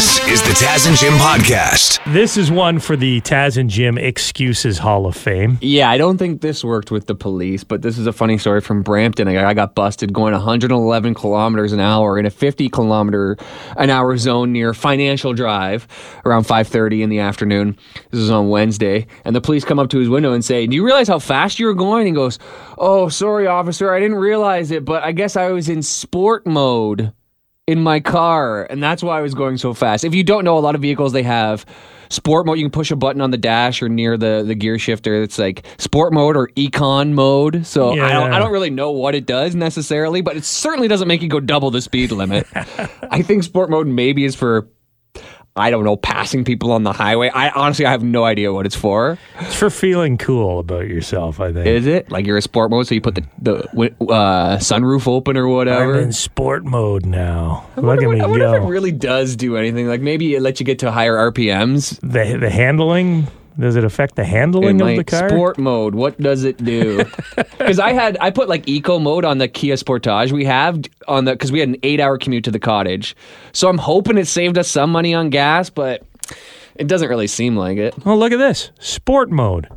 This is the Taz and Jim podcast. This is one for the Taz and Jim Excuses Hall of Fame. Yeah, I don't think this worked with the police, but this is a funny story from Brampton. A guy got busted going 111 kilometers an hour in a 50 kilometer an hour zone near Financial Drive around 5:30 in the afternoon. This is on Wednesday, and the police come up to his window and say, "Do you realize how fast you were going?" And he goes, "Oh, sorry, officer, I didn't realize it, but I guess I was in sport mode." In my car, and that's why I was going so fast. If you don't know, a lot of vehicles they have sport mode. You can push a button on the dash or near the, the gear shifter. It's like sport mode or econ mode. So I, don't, I don't really know what it does necessarily, but it certainly doesn't make you go double the speed limit. I think sport mode maybe is for. I don't know, passing people on the highway. I honestly, I have no idea what it's for. It's for feeling cool about yourself, I think. Is it like you're in sport mode, so you put the the uh, sunroof open or whatever? I'm in sport mode now. I Look at what- me I wonder if go. it really does do anything. Like maybe it lets you get to higher RPMs. the the handling does it affect the In handling of the car? sport mode, what does it do? Because I had I put like eco mode on the Kia Sportage we have on the because we had an eight hour commute to the cottage, so I'm hoping it saved us some money on gas, but it doesn't really seem like it. Oh, look at this sport mode.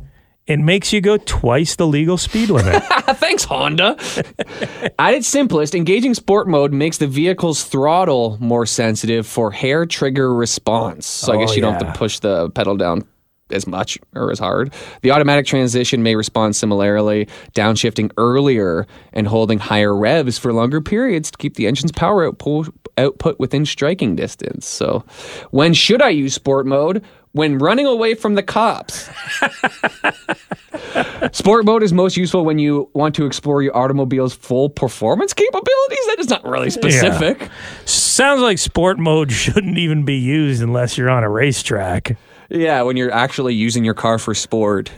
It makes you go twice the legal speed limit. Thanks, Honda. At its simplest, engaging sport mode makes the vehicle's throttle more sensitive for hair trigger response. So I oh, guess Oh, you don't have yeah. to push the pedal down as much or as hard. The automatic transition may respond similarly, downshifting earlier and holding higher revs for longer periods to keep the engine's power output, output within striking distance. So, when should I use sport mode? When running away from the cops. Sport mode is most useful when you want to explore your automobile's full performance capabilities. That is not really specific. Sounds like sport mode shouldn't even be used unless you're on a racetrack. Yeah. when you're actually using your car for sport.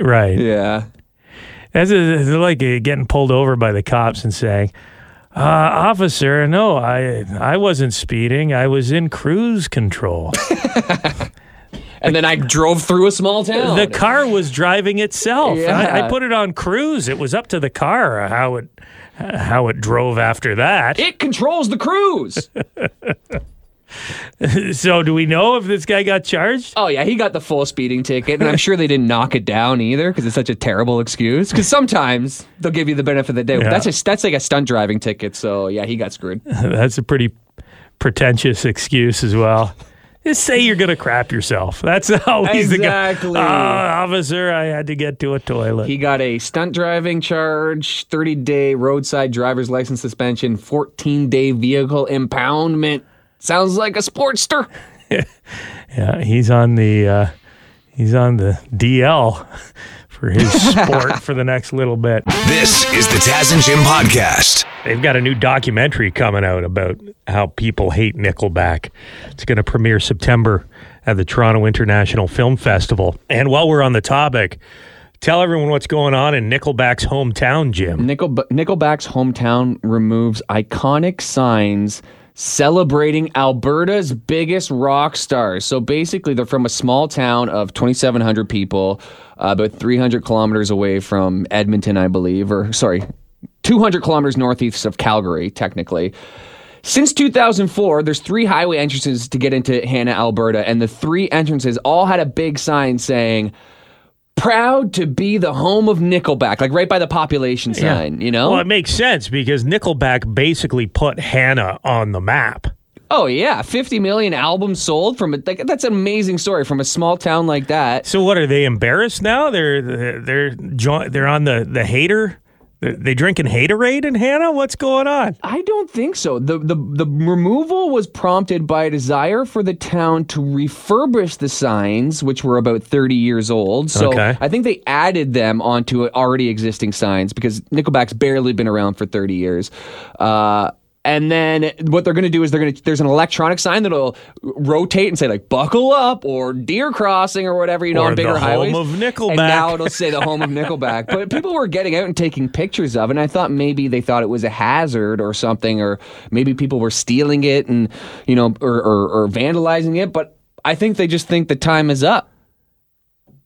Right. Yeah. That's it's like uh, getting pulled over by the cops and saying, uh, "Officer, no, I I wasn't speeding. I was in cruise control. And then I drove through a small town. the car was driving itself. I, I put it on cruise. It was up to the car how it how it drove after that. it controls the cruise. so, do we know if this guy got charged? oh yeah, he got the full speeding ticket, and I'm sure they didn't knock it down either because it's such a terrible excuse. Because sometimes they'll give you the benefit of the doubt. Yeah. That's a, that's like a stunt driving ticket. So yeah, he got screwed. That's a pretty pretentious excuse as well. Just say you're gonna crap yourself. That's always Exactly. the guy. "Ah, officer, I had to get to a toilet. He got a stunt driving charge, 30 day roadside driver's license suspension, 14 day vehicle impoundment. Sounds like a sportster. Yeah, he's on the uh, he's on the DL for his sport for the next little bit. This is the Taz and Jim podcast. They've got a new documentary coming out about how people hate Nickelback. It's going to premiere September at the Toronto International Film Festival. And while we're on the topic, tell everyone what's going on in Nickelback's hometown, Jim. Nickel, Nickelback's hometown removes iconic signs celebrating Alberta's biggest rock stars. So basically, they're from a small town of 2,700 people, uh, about 300 kilometers away from Edmonton, I believe, or sorry, 200 kilometers northeast of Calgary, technically. Since 2004, there's three highway entrances to get into Hanna, Alberta, and the three entrances all had a big sign saying, proud to be the home of Nickelback, like right by the population sign, you know? Well, it makes sense because Nickelback basically put Hanna on the map. Oh yeah, 50 million albums sold from it. Like, that's an amazing story from a small town like that. So what are they embarrassed now? They're they're they're on the the hater. They drinking haterade in Hanna? What's going on? I don't think so. The, the the removal was prompted by a desire for the town to refurbish the signs, which were about 30 years old. So Okay. I think they added them onto already existing signs because Nickelback's barely been around for 30 years. Uh, and then what they're going to do is they're going to there's an electronic sign that'll rotate and say like "buckle up" or "deer crossing" or whatever you know Or on bigger the highways. home of Nickelback. And now it'll say the home of Nickelback. But people were getting out and taking pictures of it. And I thought maybe they thought it was a hazard or something, or maybe people were stealing it and, you know, or, or, or vandalizing it. But I think they just think the time is up.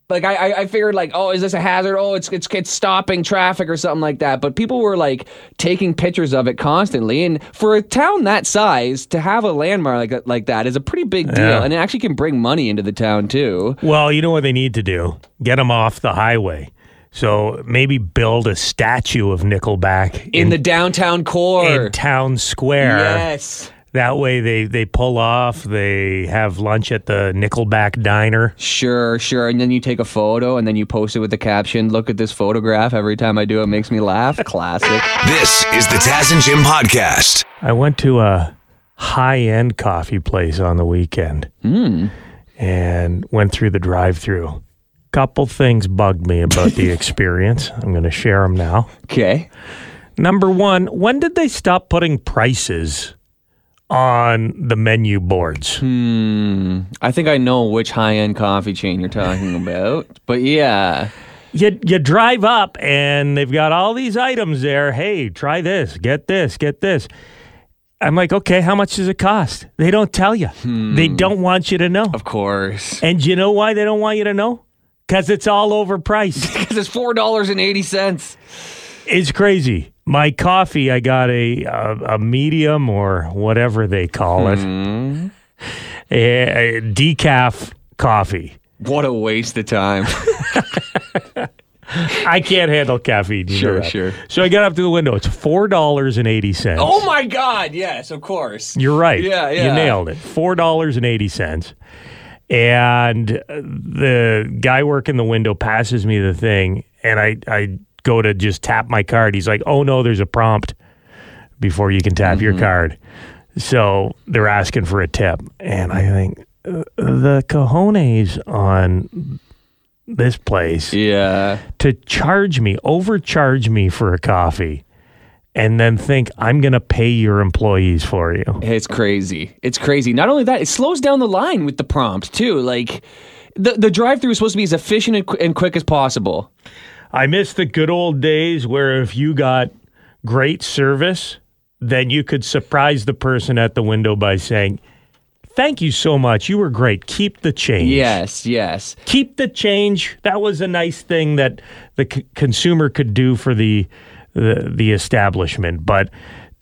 Like I, I, figured like, oh, is this a hazard? Oh, it's it's it's stopping traffic or something like that. But people were like taking pictures of it constantly, and for a town that size to have a landmark like like that is a pretty big deal, Yeah. and it actually can bring money into the town too. Well, you know what they need to do? Get them off the highway. So maybe build a statue of Nickelback In the downtown core. in town square. yes. That way they, they pull off, they have lunch at the Nickelback diner. Sure, sure. And then you take a photo and then you post it with the caption, look at this photograph. Every time I do it makes me laugh. Classic. This is the Taz and Jim podcast. I went to a high end coffee place on the weekend hmm. and went through the drive through. Couple things bugged me about the experience. I'm going to share them now. Okay. Number one, when did they stop putting prices on the menu boards. Hmm. I think I know which high end coffee chain you're talking about, but yeah. You, you drive up and they've got all these items there. Hey, try this, get this, get this. I'm like, okay, how much does it cost? They don't tell you. Hmm. They don't want you to know. Of course. And you know why they don't want you to know? Because it's all overpriced. Because it's $4.80 it's crazy. My coffee, I got a, a a medium or whatever they call it, hmm. a, a decaf coffee. What a waste of time. I can't handle caffeine. Sure, sure. So I got up to the window. It's four dollars and eighty cents. oh my god, yes, of course. You're right. Yeah, yeah. You nailed it. Four dollars and eighty cents. And the guy working the window passes me the thing, and I I go to just tap my card. He's like, "Oh no, there's a prompt before you can tap Mm-hmm. your card." So they're asking for a tip, and I think uh, the cojones on this place Yeah. to charge me, overcharge me for a coffee, and then think I'm going to pay your employees for you. It's crazy. It's crazy. Not only that, it slows down the line with the prompt too. Like the the drive through is supposed to be as efficient and, qu- and quick as possible. I miss the good old days where if you got great service, then you could surprise the person at the window by saying, Thank you so much. You were great. Keep the change. Yes, yes. Keep the change. That was a nice thing that the c- consumer could do for the, the the establishment, but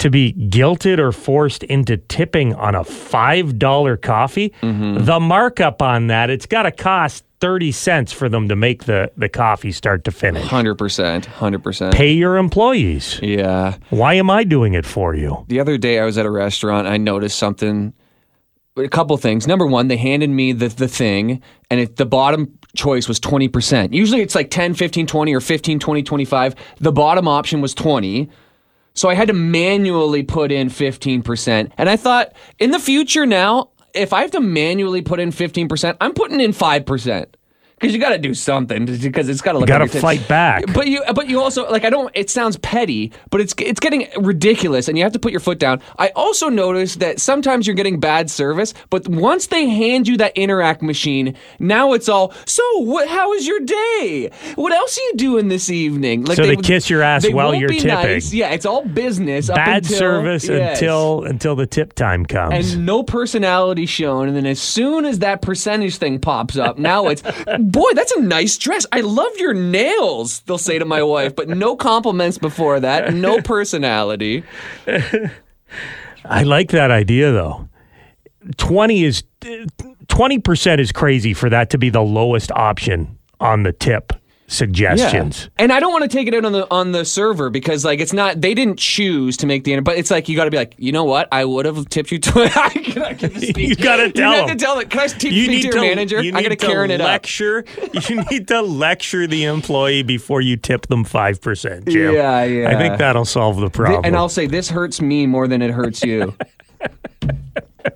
to be guilted or forced into tipping on a five dollar coffee, mm-hmm. the markup on that it's got to cost thirty cents for them to make the the coffee start to finish. Hundred percent. Hundred percent. Pay your employees. Yeah. Why am I doing it for you? The other day I was at a restaurant. I noticed something. A couple things. Number one, they handed me the, the thing, and it, the bottom choice was 20%. Usually it's like 10, 15, 20, or 15, 20, 25. The bottom option was 20. So I had to manually put in 15%. And I thought, in the future now, if I have to manually put in 15%, I'm putting in 5%. Because you got to do something because it's got to look. You got to fight back. But you, but you also like I don't. It sounds petty, but it's it's getting ridiculous, and you have to put your foot down. I also noticed that sometimes you're getting bad service, but once they hand you that Interac machine, now it's all. So, what? How was your day? What else are you doing this evening? Like So they kiss your ass while you're tipping. Nice. Yeah, it's all business. up Bad until- service yes. until until the tip time comes. And no personality shown, and then as soon as that percentage thing pops up, now it's, boy, that's a nice dress. I love your nails. They'll say to my wife, but no compliments before that. No personality. I like that idea though. 20 is 20% is crazy for that to be the lowest option on the tip suggestions. And I don't want to take it out on the on the server because like it's not they didn't choose to make the but it's like you got to be like you know what I would have tipped you to Can I get to speak? You gotta tell You them. to tell it. Can I speak to your manager? you I got to Karen it up. lecture, You need to lecture the employee before you tip them 5%, Jim. Yeah, yeah. I think that'll solve the problem. And I'll say this hurts me more than it hurts you.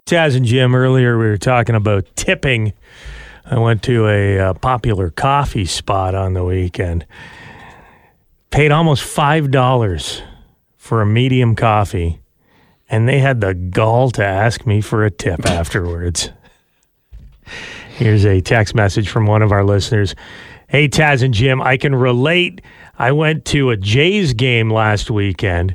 Taz and Jim, earlier we were talking about tipping. I went to a uh, popular coffee spot on the weekend. Paid almost $5 for a medium coffee, and they had the gall to ask me for a tip afterwards. Here's a text message from one of our listeners. Hey, Taz and Jim, I can relate. I went to a Jays game last weekend,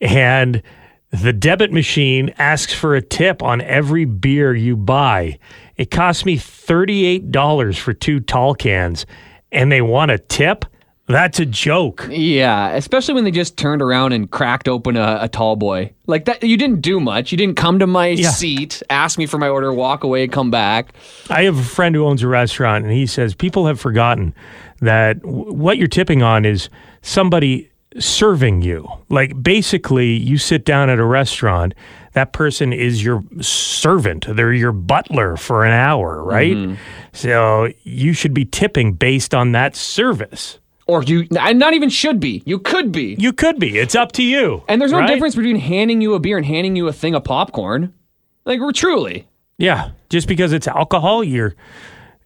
and The debit machine asks for a tip on every beer you buy. It cost me $38 for two tall cans, and they want a tip? That's a joke. Yeah, especially when they just turned around and cracked open a, a tall boy. Like that, you didn't do much. You didn't come to my Yeah. seat, ask me for my order, walk away, come back. I have a friend who owns a restaurant, and he says people have forgotten that w- what you're tipping on is somebody serving you. Like basically, you sit down at a restaurant, that person is your servant, they're your butler for an hour, right? Mm-hmm. So you should be tipping based on that service. Or you, and not even should be. You could be. You could be, it's up to you. And there's no right? difference between handing you a beer and handing you a thing of popcorn. Like, we're truly. Yeah, just because it's alcohol, you're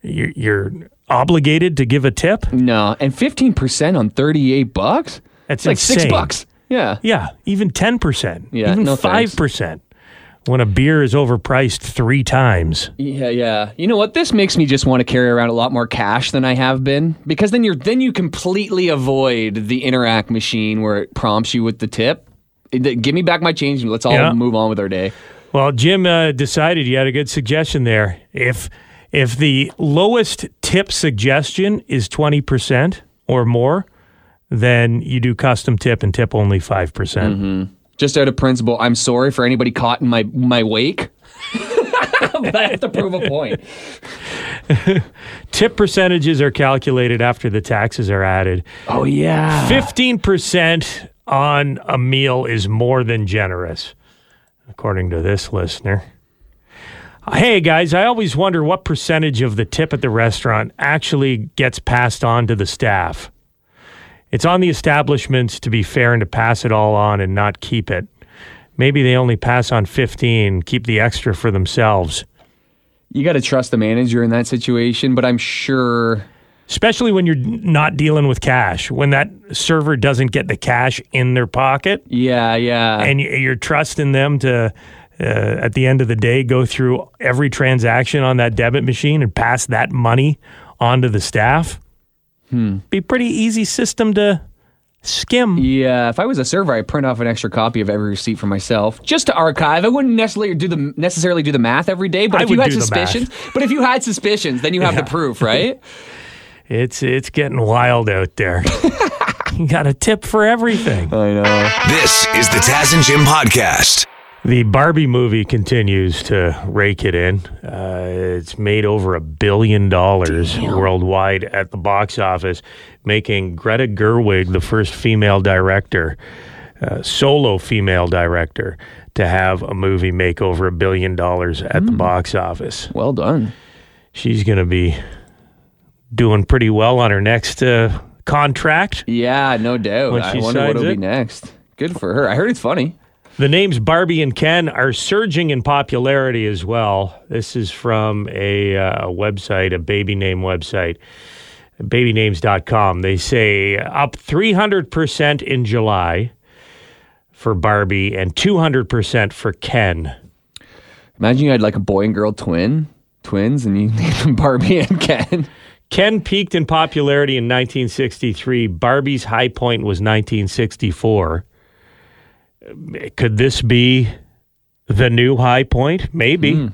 you're, you're obligated to give a tip. No. And 15% on 38 bucks? That's It's like six bucks. Yeah. Yeah, even 10%. Yeah, even no 5% when a beer is overpriced three times. Yeah, yeah. You know what? This makes me just want to carry around a lot more cash than I have been because then you're then you completely avoid the Interac machine where it prompts you with the tip. Give me back my change and let's all Yeah. move on with our day. Well, Jim uh, decided you had a good suggestion there. If if the lowest tip suggestion is 20% or more, then you do custom tip and tip only 5%. percent Mm-hmm. Just out of principle, I'm sorry for anybody caught in my my wake. but I have to prove a point. Tip percentages are calculated after the taxes are added. Oh yeah. 15% on a meal is more than generous, according to this listener. Hey guys, I always wonder what percentage of the tip at the restaurant actually gets passed on to the staff. It's on the establishments to be fair and to pass it all on and not keep it. Maybe they only pass on 15, keep the extra for themselves. You got to trust the manager in that situation, but I'm sure Especially when you're not dealing with cash. When that server doesn't get the cash in their pocket, yeah, yeah. and you're trusting them to uh, at the end of the day go through every transaction on that debit machine and pass that money on to the staff Hmm. be pretty easy system to skim Yeah, if I was a server, I'd print off an extra copy of every receipt for myself just to archive. I wouldn't necessarily do the necessarily do the math every day, but I if you had do the math. suspicions, but if you had suspicions, then you have the proof, right? it's it's getting wild out there you got a tip for everything I know. This is the Taz and Jim podcast. The barbie movie continues to rake it in uh, it's made over a billion dollars worldwide at the box office making greta gerwig the first female director uh, solo female director to have a movie make over a billion dollars at the box office. Well done. She's going to be doing pretty well on her next uh, contract. Yeah, no doubt. I wonder what'll it. be next. Good for her. I heard it's funny. The names Barbie and Ken are surging in popularity as well. This is from a uh, website, a baby name website, babynames.com. They say up 300% in July for Barbie and 200% for Ken. Imagine you had like a boy and girl twin, twins, and you named them Barbie and Ken. Ken peaked in popularity in 1963. Barbie's high point was 1964. Could this be the new high point? Maybe.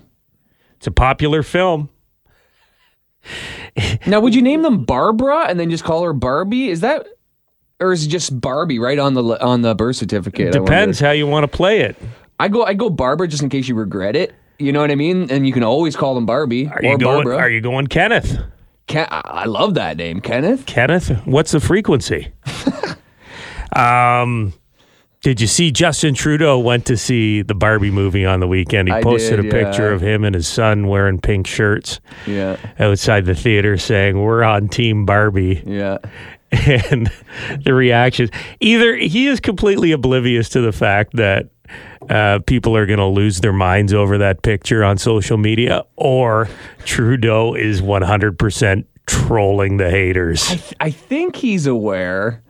It's a popular film. Now, would you name them Barbara and then just call her Barbie? Is that, or is it just Barbie right on the on the birth certificate? Depends how you want to play it. I go I go Barbara just in case you regret it. You know what I mean? And you can always call them Barbie Are or you going? Barbara. Are you going Kenneth? Ken, I love that name, Kenneth. Kenneth? What's the frequency? um, did you see Justin Trudeau went to see the Barbie movie on the weekend? He I posted did, a picture of him and his son wearing pink shirts Yeah, outside the theater saying, We're on Team Barbie. yeah. And the reactions either he is completely oblivious to the fact that uh, people are going to lose their minds over that picture on social media, or Trudeau is 100% trolling the haters. I think he's aware.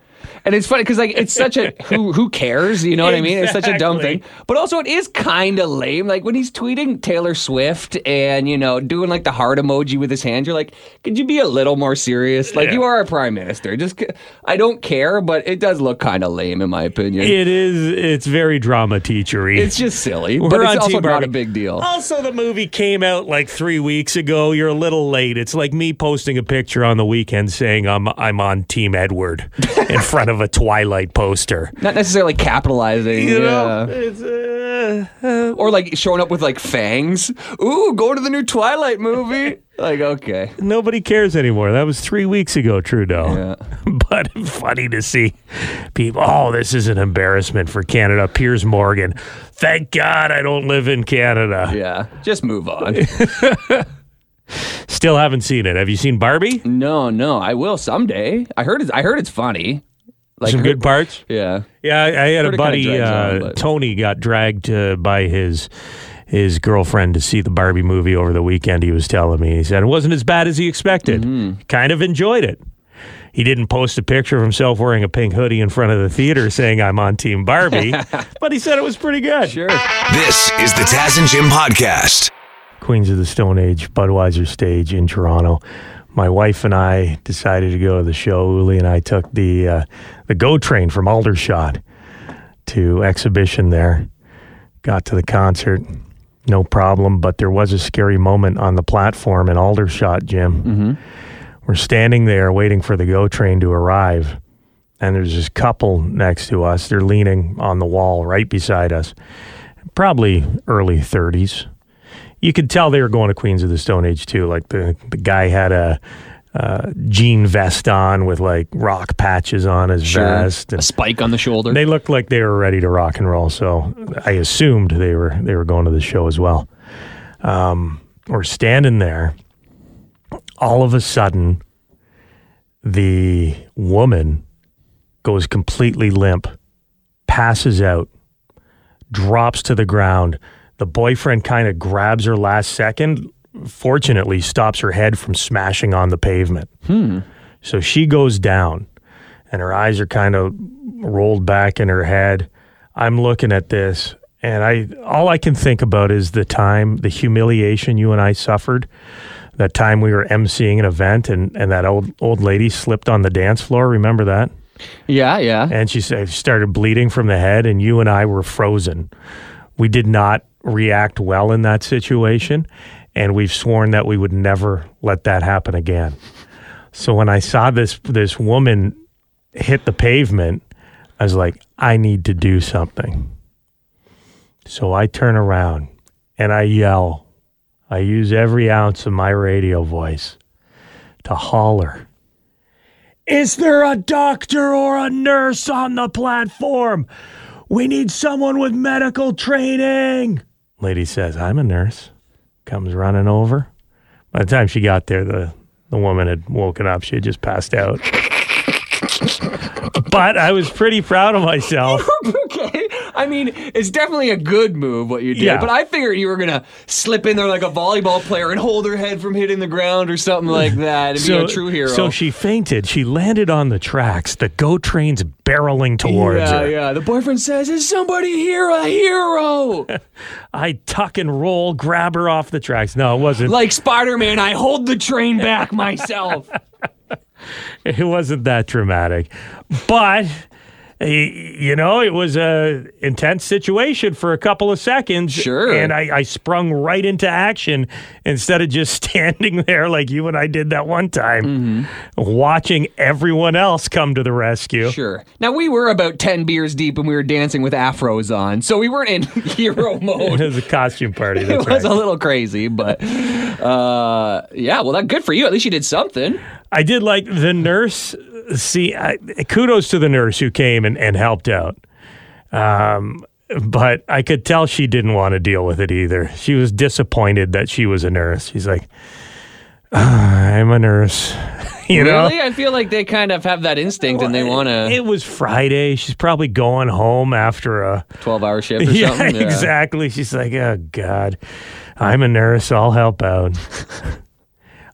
And it's funny because like it's such a who who cares? You know what I mean? It's such a dumb thing. But also it is kind of lame. Like when he's tweeting Taylor Swift and you know doing like the heart emoji with his hand, you're like, could you be a little more serious? Like Yeah. you are our prime minister. Just I don't care, but it does look kind of lame in my opinion. It is. It's very drama teachery. it's just silly, We're but it's on also Team not a big deal. Also, the movie came out like three weeks ago. You're a little late. It's like me posting a picture on the weekend saying I'm I'm on Team Edward in front of a Twilight poster. Not necessarily capitalizing. You yeah. know, it's, uh, uh, Or like showing up with like fangs. Ooh, go to the new Twilight movie. like, okay. nobody cares anymore. That was three weeks ago, Trudeau. Yeah. But funny to see people. Oh, this is an embarrassment for Canada. Piers Morgan. Thank God I don't live in Canada. Yeah. Just move on. Still haven't seen it. Have you seen Barbie? no, no, I will someday. I heard it's I heard it's funny. Like Some heard- good parts. Yeah. Yeah, I, I had Heard a buddy. Uh, on, Tony got dragged uh, by his his girlfriend to see the Barbie movie over the weekend. He was telling me. He said it wasn't as bad as he expected. Mm-hmm. Kind of enjoyed it. He didn't post a picture of himself wearing a pink hoodie in front of the theater saying I'm on Team Barbie, but he said it was pretty good. Sure. This is the Taz and Jim podcast. Queens of the Stone Age Budweiser stage in Toronto. My wife and I decided to go to the show. Uli and I took the uh, the GO train from Aldershot to exhibition there. Got to the concert, no problem. But there was a scary moment on the platform in Aldershot, Jim. We're standing there waiting for the GO train to arrive, and there's this couple next to us. They're leaning on the wall right beside us, probably early 30s you could tell they were going to Queens of the Stone Age too. Like the the guy had a uh, jean vest on with like rock patches on his Sure. vest. A spike on the shoulder. they looked like they were ready to rock and roll. So I assumed they were they were going to the show as well. Um, we're standing there. All of a sudden, the woman goes completely limp, passes out, drops to the ground. The boyfriend kind of grabs her last second, fortunately, stops her head from smashing on the pavement. Hmm. So she goes down, and her eyes are kind of rolled back in her head. I'm looking at this, and I all I can think about is the time, the humiliation you and I suffered. That time we were emceeing an event, and, and that old old lady slipped on the dance floor. Remember that? yeah, yeah. and she said started bleeding from the head and you and I were frozen. We did not react well in that situation and we've sworn that we would never let that happen again. So when I saw this this woman hit the pavement, I was like I need to do something. So I turn around and I yell. I use every ounce of my radio voice to holler. Is there a doctor or a nurse on the platform? We need someone with medical training. Lady says, I'm a nurse. Comes running over. By the time she got there, the, the woman had woken up. She had just passed out. but I was pretty proud of myself. I mean, it's definitely a good move what you did, Yeah. but I figured you were gonna slip in there like a volleyball player and hold her head from hitting the ground or something like that and be a true hero. so she fainted. She landed on the tracks. The GO train's barreling towards her. yeah, her. yeah. The boyfriend says, "Is somebody here a hero?" I tuck and roll, grab her off the tracks. No, it wasn't. like Spider-Man, I hold the train back myself. It wasn't that dramatic, but you know, it was a intense situation for a couple of seconds. Sure. and I, I sprung right into action instead of just standing there like you and I did that one time, watching everyone else come to the rescue. Sure. Now we were about ten beers deep and we were dancing with afros on, so we weren't in hero mode. It was a costume party. It was right. a little crazy, but uh, yeah. Well, that good for you. At least you did something. I did like the nurse. See, I, kudos to the nurse who came and, and helped out. Um, but I could tell she didn't want to deal with it either. She was disappointed that she was a nurse. She's like, "Ah, I'm a nurse. you know? really, I feel like they kind of have that instinct and they want to It was Friday. She's probably going home after a. twelve-hour shift or Yeah, something. exactly. She's like, oh, God, I'm a nurse. I'll help out.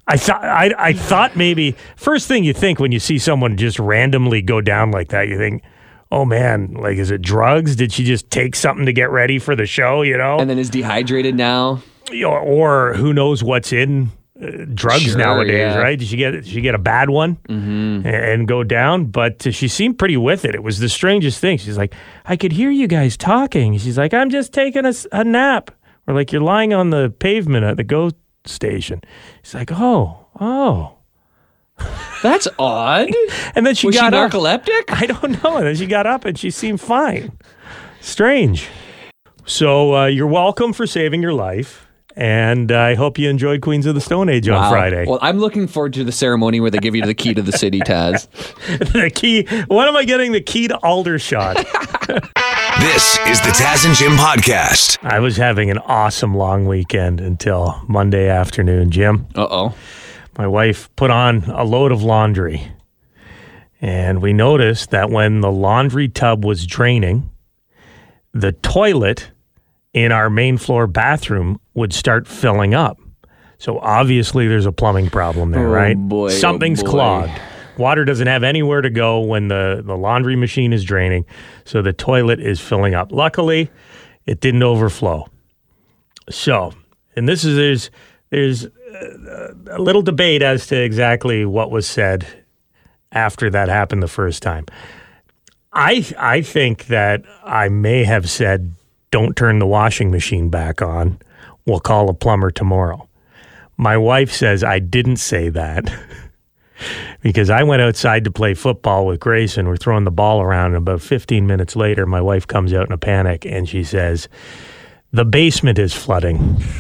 I thought I, I thought maybe first thing you think when you see someone just randomly go down like that, you think, oh man, like is it drugs? Did she just take something to get ready for the show? You know, And then is dehydrated now. or, or who knows what's in uh, drugs Sure, nowadays, yeah. right? Did she get did she get a bad one Mm-hmm. and go down? But uh, she seemed pretty with it. It was the strangest thing. She's like, I could hear you guys talking. She's like, I'm just taking a nap. Or like you're lying on the pavement at the GO station. She's like, oh, oh. That's odd. And then she Was she got up. narcoleptic? I don't know. And then she got up and she seemed fine. Strange. So uh, you're welcome for saving your life. And I hope you enjoyed Queens of the Stone Age on Friday. Well, I'm looking forward to the ceremony where they give you the key to the city, Taz. the key. When am I getting the key to Aldershot? This is the Taz and Jim podcast. I was having an awesome long weekend until Monday afternoon, Jim. Uh oh. My wife put on a load of laundry. And we noticed that when the laundry tub was draining, the toilet in our main floor bathroom would start filling up. So obviously there's a plumbing problem there, Oh, right? boy, oh, Something's boy. clogged. Water doesn't have anywhere to go when the, the laundry machine is draining. So the toilet is filling up. Luckily, it didn't overflow. So, and this is there's there's uh, a little debate as to exactly what was said after that happened the first time. I I think that I may have said, "Don't turn the washing machine back on. We'll call a plumber tomorrow." My wife says I didn't say that because I went outside to play football with Grayson. We're throwing the ball around, and about 15 minutes later, my wife comes out in a panic and she says, "The basement is flooding."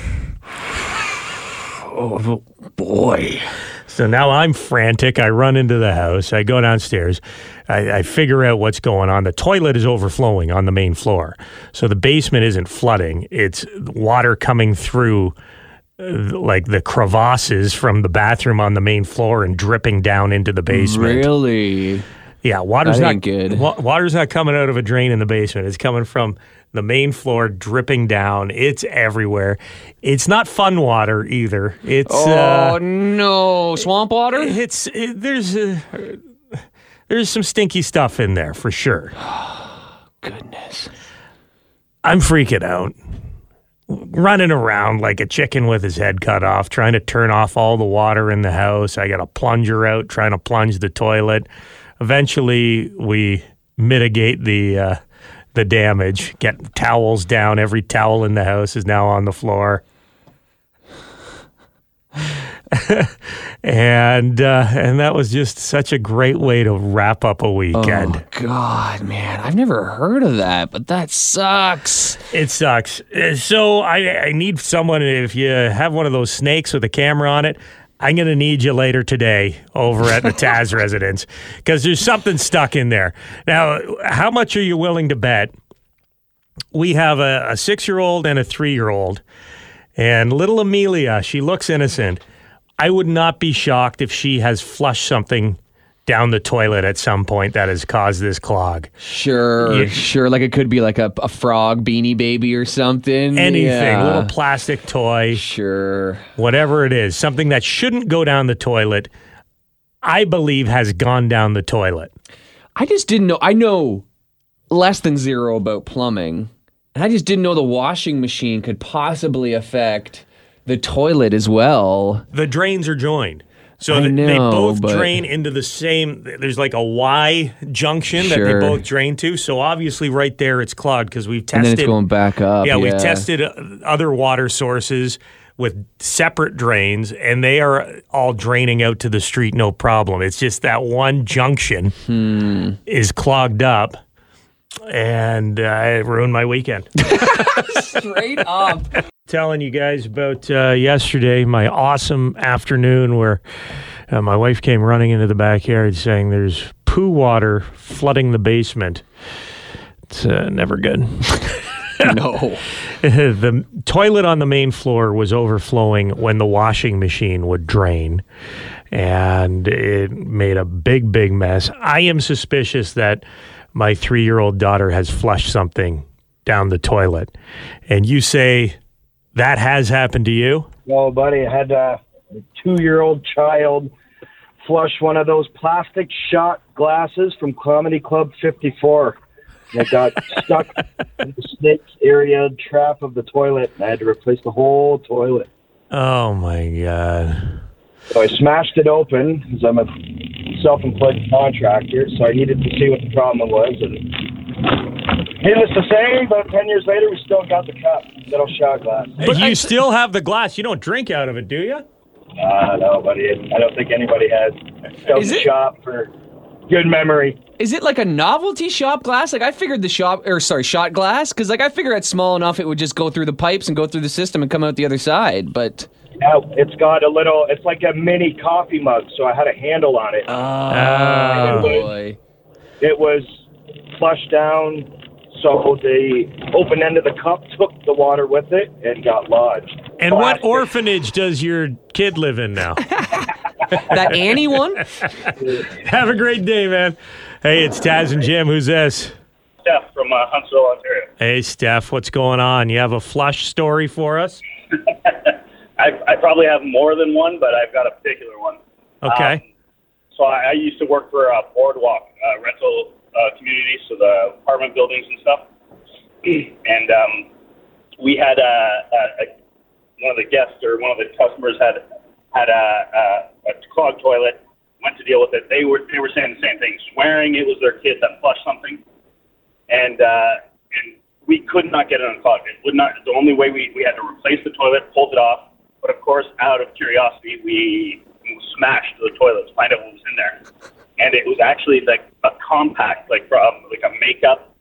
Oh boy. So now I'm frantic. I run into the house. I go downstairs. I, I figure out what's going on. The toilet is overflowing on the main floor. So the basement isn't flooding, it's water coming through like the crevasses from the bathroom on the main floor and dripping down into the basement. Really? Yeah, water's not good. wa- water's not coming out of a drain in the basement. It's coming from the main floor, dripping down. It's everywhere. It's not fun water either. It's Oh uh, no, swamp water. it's it, there's uh, there's some stinky stuff in there for sure. Goodness. I'm freaking out. Running around like a chicken with his head cut off, trying to turn off all the water in the house. I got a plunger out, trying to plunge the toilet. Eventually, we mitigate the uh, the damage. Get towels down. Every towel in the house is now on the floor. and uh, and that was just such a great way to wrap up a weekend. Oh God, man, I've never heard of that, but that sucks. It sucks. Uh, So I, I need someone. If you have one of those snakes with a camera on it, I'm going to need you later today over at the Taz residence because there's something stuck in there. Now, how much are you willing to bet? We have a, a six year old and a three year old, and little Amelia, she looks innocent. I would not be shocked if she has flushed something down the toilet at some point that has caused this clog. Sure, sure. Like it could be like a, a frog beanie baby or something. Anything, Yeah. little plastic toy. Sure. whatever it is, something that shouldn't go down the toilet, I believe has gone down the toilet. I just didn't know. I know less than zero about plumbing, and I just didn't know the washing machine could possibly affect the toilet as well. The drains are joined. So I th- they both but- drain into the same there's like a Y junction that they both drain to. So obviously right there it's clogged because we've tested. And tested then it's going back up. yeah, Yeah, we've tested uh, other water sources with separate drains and they are all draining out to the street no problem. It's just that one junction Hmm. is clogged up and uh, it ruined my weekend. straight up. Telling you guys about uh, yesterday, my awesome afternoon where uh, my wife came running into the backyard saying there's poo water flooding the basement. It's uh, never good. no. the toilet on the main floor was overflowing when the washing machine would drain and it made a big big mess i am suspicious that my three-year-old daughter has flushed something down the toilet and you say that has happened to you Well, buddy, I had uh, a two-year-old child flush one of those plastic shot glasses from Comedy Club 54. And it got stuck in the snakes area trap of the toilet, and I had to replace the whole toilet. Oh my god. So I smashed it open because I'm a self-employed contractor, so I needed to see what the problem was. And needless to say, about 10 years later, we still got the cup, little shot glass. But you still have the glass. You don't drink out of it, do you? Uh, no, buddy. I don't think anybody has. Still Is it- shop for good memory. Is it like a novelty shop glass? Like I figured the shop, or sorry, shot glass, because like I figure it's small enough it would just go through the pipes and go through the system and come out the other side. But Yeah, it's got a little. It's like a mini coffee mug, so I had a handle on it. Oh. boy, It was flushed down, so the open end of the cup took the water with it and got lodged. And what orphanage does your kid live in now? that Annie one. have a great day, man. Hey, it's Taz and Jim. Who's this? Steph from uh, Huntsville, Ontario. Hey, Steph. What's going on? You have a flush story for us? I, I probably have more than one, but I've got a particular one. Okay. Um, so I, I used to work for a boardwalk uh, rental uh, community, so the apartment buildings and stuff. and um, we had a, a, a one of the guests or one of the customers had had a, a, a clogged toilet. Went to deal with it. They were they were saying the same thing, swearing it was their kid that flushed something, and uh, and we could not get it unclogged. It would not. The only way we we had to replace the toilet, pulled it off. But of course, out of curiosity, we smashed the toilet to find out what was in there, and it was actually like a compact, like from like a makeup,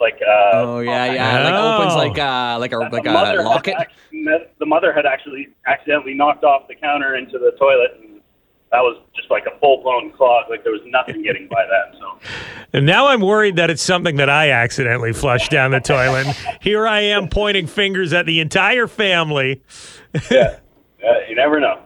like uh, Oh yeah, yeah. Like opens Oh. like uh like a that like a mother had locket. ac- the mother had actually accidentally knocked off the counter into the toilet, and that was just like a full blown clog. Like there was nothing getting by that. So And now I'm worried that it's something that I accidentally flushed down the toilet. Here I am pointing fingers at the entire family. uh, you never know.